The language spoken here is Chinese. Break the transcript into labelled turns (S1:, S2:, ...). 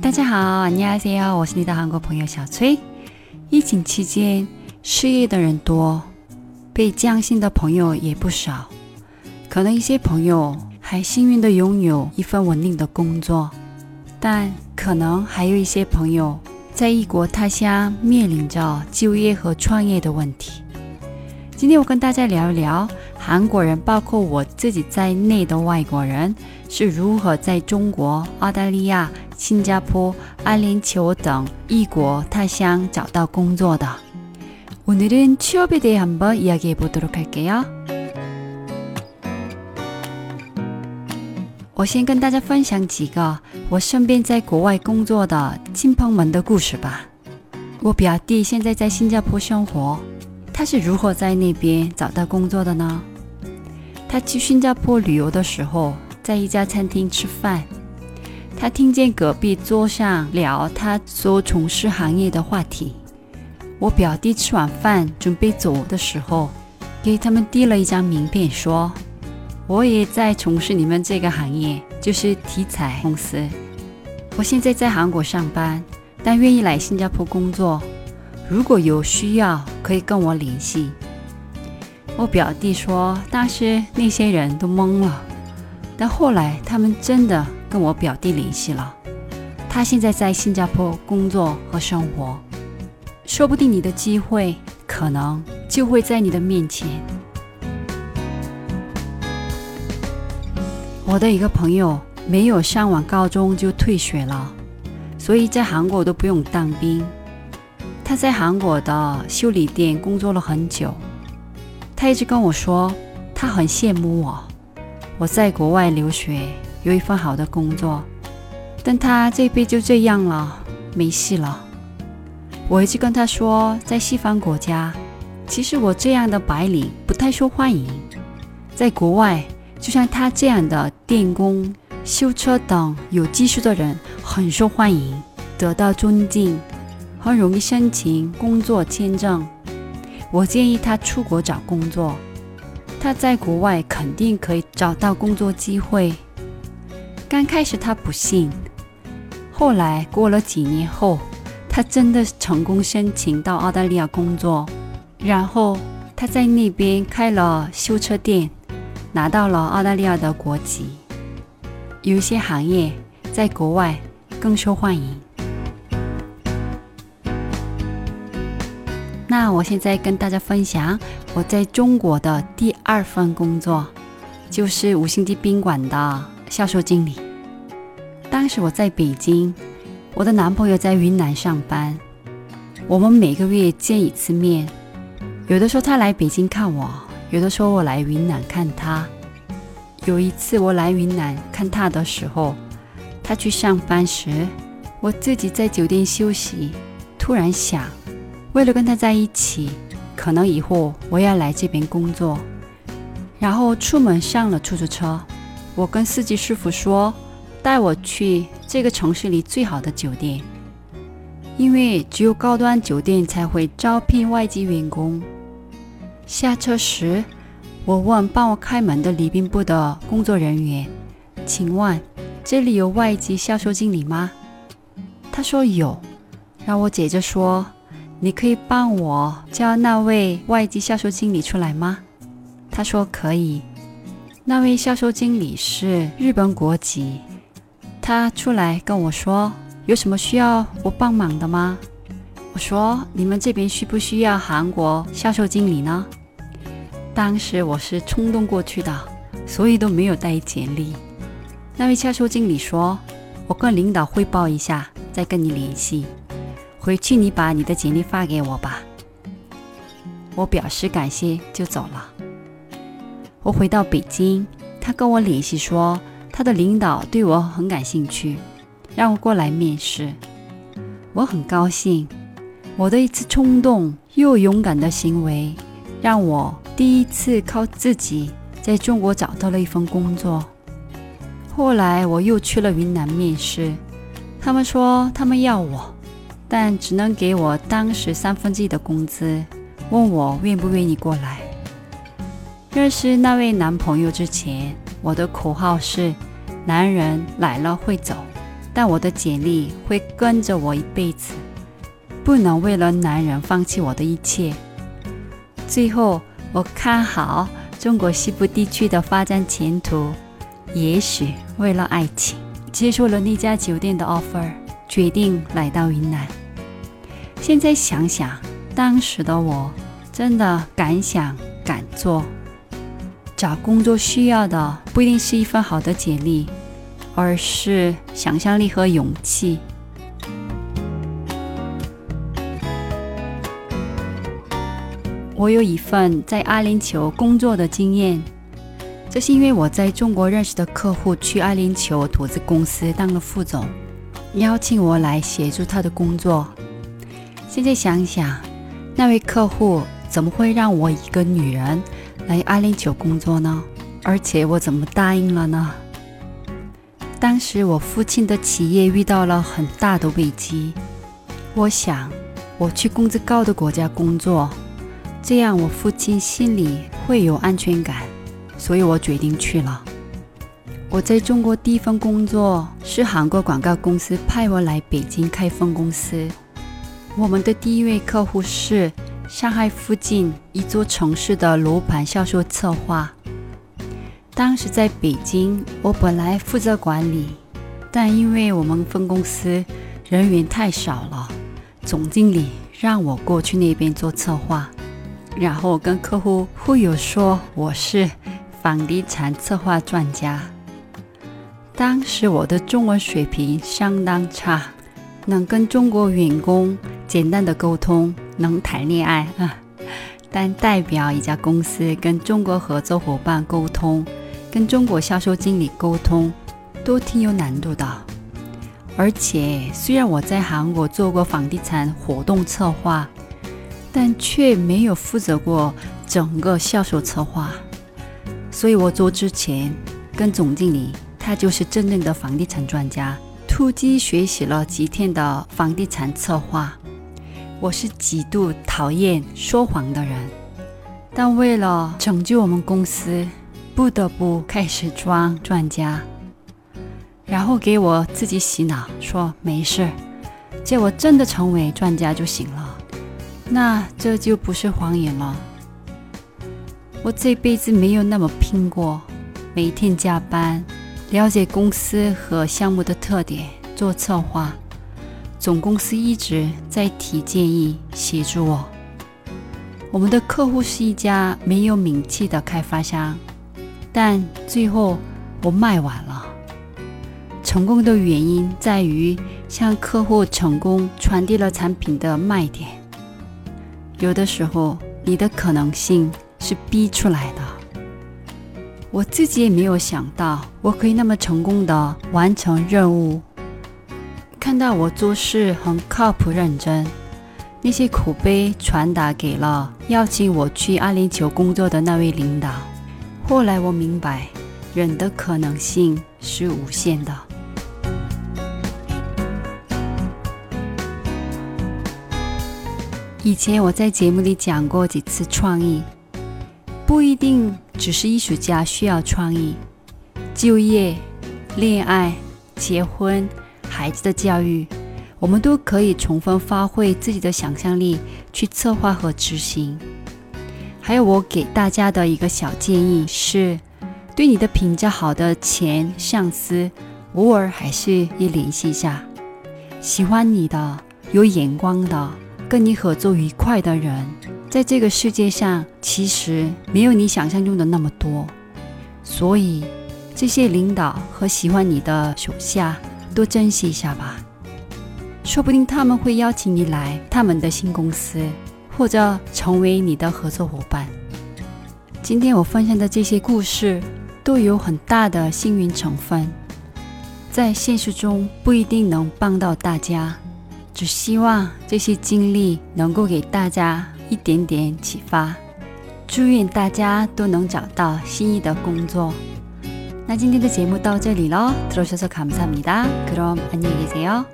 S1: 大家好，안녕하세요，我是你的韩国朋友小崔。疫情期间，失业的人多，被降薪的朋友也不少。可能一些朋友还幸运的拥有一份稳定的工作，但可能还有一些朋友在异国他乡面临着就业和创业的问题。今天我跟大家聊一聊韩国人，包括我自己在内的外国人是如何在中国、澳大利亚、 新加坡、阿联酋等异国他乡找到工作的。오늘은취업에대해한번이야기해보도록할게요我先跟大家分享几个我身边在国外工作的亲朋们的故事吧。我表弟现在在新加坡生活。他是如何在那边找到工作的呢？他去新加坡旅游的时候，在一家餐厅吃饭， 他听见隔壁桌上聊他所从事行业的话题。我表弟吃完饭准备走的时候，给他们递了一张名片，说：“我也在从事你们这个行业，就是题材公司。我现在在韩国上班，但愿意来新加坡工作。”如果有需要，可以跟我联系。我表弟说，当时那些人都懵了，但后来他们真的跟我表弟联系了。他现在在新加坡工作和生活，说不定你的机会可能就会在你的面前。我的一个朋友没有上完高中就退学了，所以在韩国都不用当兵。他在韩国的修理店工作了很久，他一直跟我说，他很羡慕我。我在国外留学，有一份好的工作，但他这辈子就这样了，没戏了。我一直跟他说，在西方国家，其实我这样的白领不太受欢迎，在国外，就像他这样的电工、修车等有技术的人很受欢迎，得到尊敬。很容易申请工作签证。我建议他出国找工作，他在国外肯定可以找到工作机会。刚开始他不信，后来过了几年后，他真的成功申请到澳大利亚工作，然后他在那边开了修车店，拿到了澳大利亚的国籍。有一些行业在国外更受欢迎。那我现在跟大家分享我在中国的第二份工作，就是五星级宾馆的销售经理。当时我在北京，我的男朋友在云南上班，我们每个月见一次面。有的时候他来北京看我，有的时候我来云南看他。有一次我来云南看他的时候，他去上班时，我自己在酒店休息，突然想。为了跟他在一起，可能以后我要来这边工作。然后出门上了出租车，我跟司机师傅说，带我去这个城市里最好的酒店，因为只有高端酒店才会招聘外籍员工。下车时，我问帮我开门的礼宾部的工作人员：“请问这里有外籍销售经理吗？”他说有。让我接着说。你可以帮我叫那位外籍销售经理出来吗？他说可以。那位销售经理是日本国籍，他出来跟我说：“有什么需要我帮忙的吗？”我说：“你们这边需不需要韩国销售经理呢？”当时我是冲动过去的，所以都没有带简历。那位销售经理说：“我跟领导汇报一下，再跟你联系。”回去你把你的简历发给我吧。我表示感谢就走了。我回到北京，他跟我联系说他的领导对我很感兴趣，让我过来面试。我很高兴，我的一次冲动又勇敢的行为，让我第一次靠自己在中国找到了一份工作。后来我又去了云南面试，他们说他们要我。但只能给我当时三分之一的工资，问我愿不愿意过来。认识那位男朋友之前，我的口号是“男人来了会走”，但我的简历会跟着我一辈子，不能为了男人放弃我的一切。最后，我看好中国西部地区的发展前途，也许为了爱情，接受了那家酒店的 offer，决定来到云南。现在想想，当时的我真的敢想敢做。找工作需要的不一定是一份好的简历，而是想象力和勇气。我有一份在阿联酋工作的经验，这是因为我在中国认识的客户去阿联酋投资公司当了副总，邀请我来协助他的工作。现在想想，那位客户怎么会让我一个女人？来阿联酋工作呢，而且我怎么答应了呢？当时我父亲的企业遇到了很大的危机，我想我去工资高的国家工作，这样我父亲心里会有安全感，所以我决定去了。我在中国第一份工作是韩国广告公司派我来北京开分公司，我们的第一位客户是。上海附近一座城市的楼盘销售策划。当时在北京，我本来负责管理，但因为我们分公司人员太少了，总经理让我过去那边做策划，然后跟客户忽悠说我是房地产策划专家。当时我的中文水平相当差，能跟中国员工简单的沟通。能谈恋爱啊，但代表一家公司跟中国合作伙伴沟通，跟中国销售经理沟通，都挺有难度的。而且虽然我在韩国做过房地产活动策划，但却没有负责过整个销售策划。所以我做之前跟总经理，他就是真正的房地产专家，突击学习了几天的房地产策划。我是极度讨厌说谎的人，但为了拯救我们公司，不得不开始装专家，然后给我自己洗脑，说没事，借我真的成为专家就行了。那这就不是谎言了。我这辈子没有那么拼过，每天加班，了解公司和项目的特点，做策划。总公司一直在提建议协助我。我们的客户是一家没有名气的开发商，但最后我卖完了。成功的原因在于向客户成功传递了产品的卖点。有的时候，你的可能性是逼出来的。我自己也没有想到，我可以那么成功的完成任务。看到我做事很靠谱、认真，那些口碑传达给了邀请我去阿联酋工作的那位领导。后来我明白，人的可能性是无限的。以前我在节目里讲过几次创意，不一定只是艺术家需要创意，就业、恋爱、结婚。孩子的教育，我们都可以充分发挥自己的想象力去策划和执行。还有，我给大家的一个小建议是：对你的评价好的前上司，偶尔还是要联系一下。喜欢你的、有眼光的、跟你合作愉快的人，在这个世界上其实没有你想象中的那么多。所以，这些领导和喜欢你的手下。多珍惜一下吧，说不定他们会邀请你来他们的新公司，或者成为你的合作伙伴。今天我分享的这些故事都有很大的幸运成分，在现实中不一定能帮到大家，只希望这些经历能够给大家一点点启发。祝愿大家都能找到心仪的工作。 那今天的节目到这里喽，들어주셔서감사합니다그럼안녕히계세요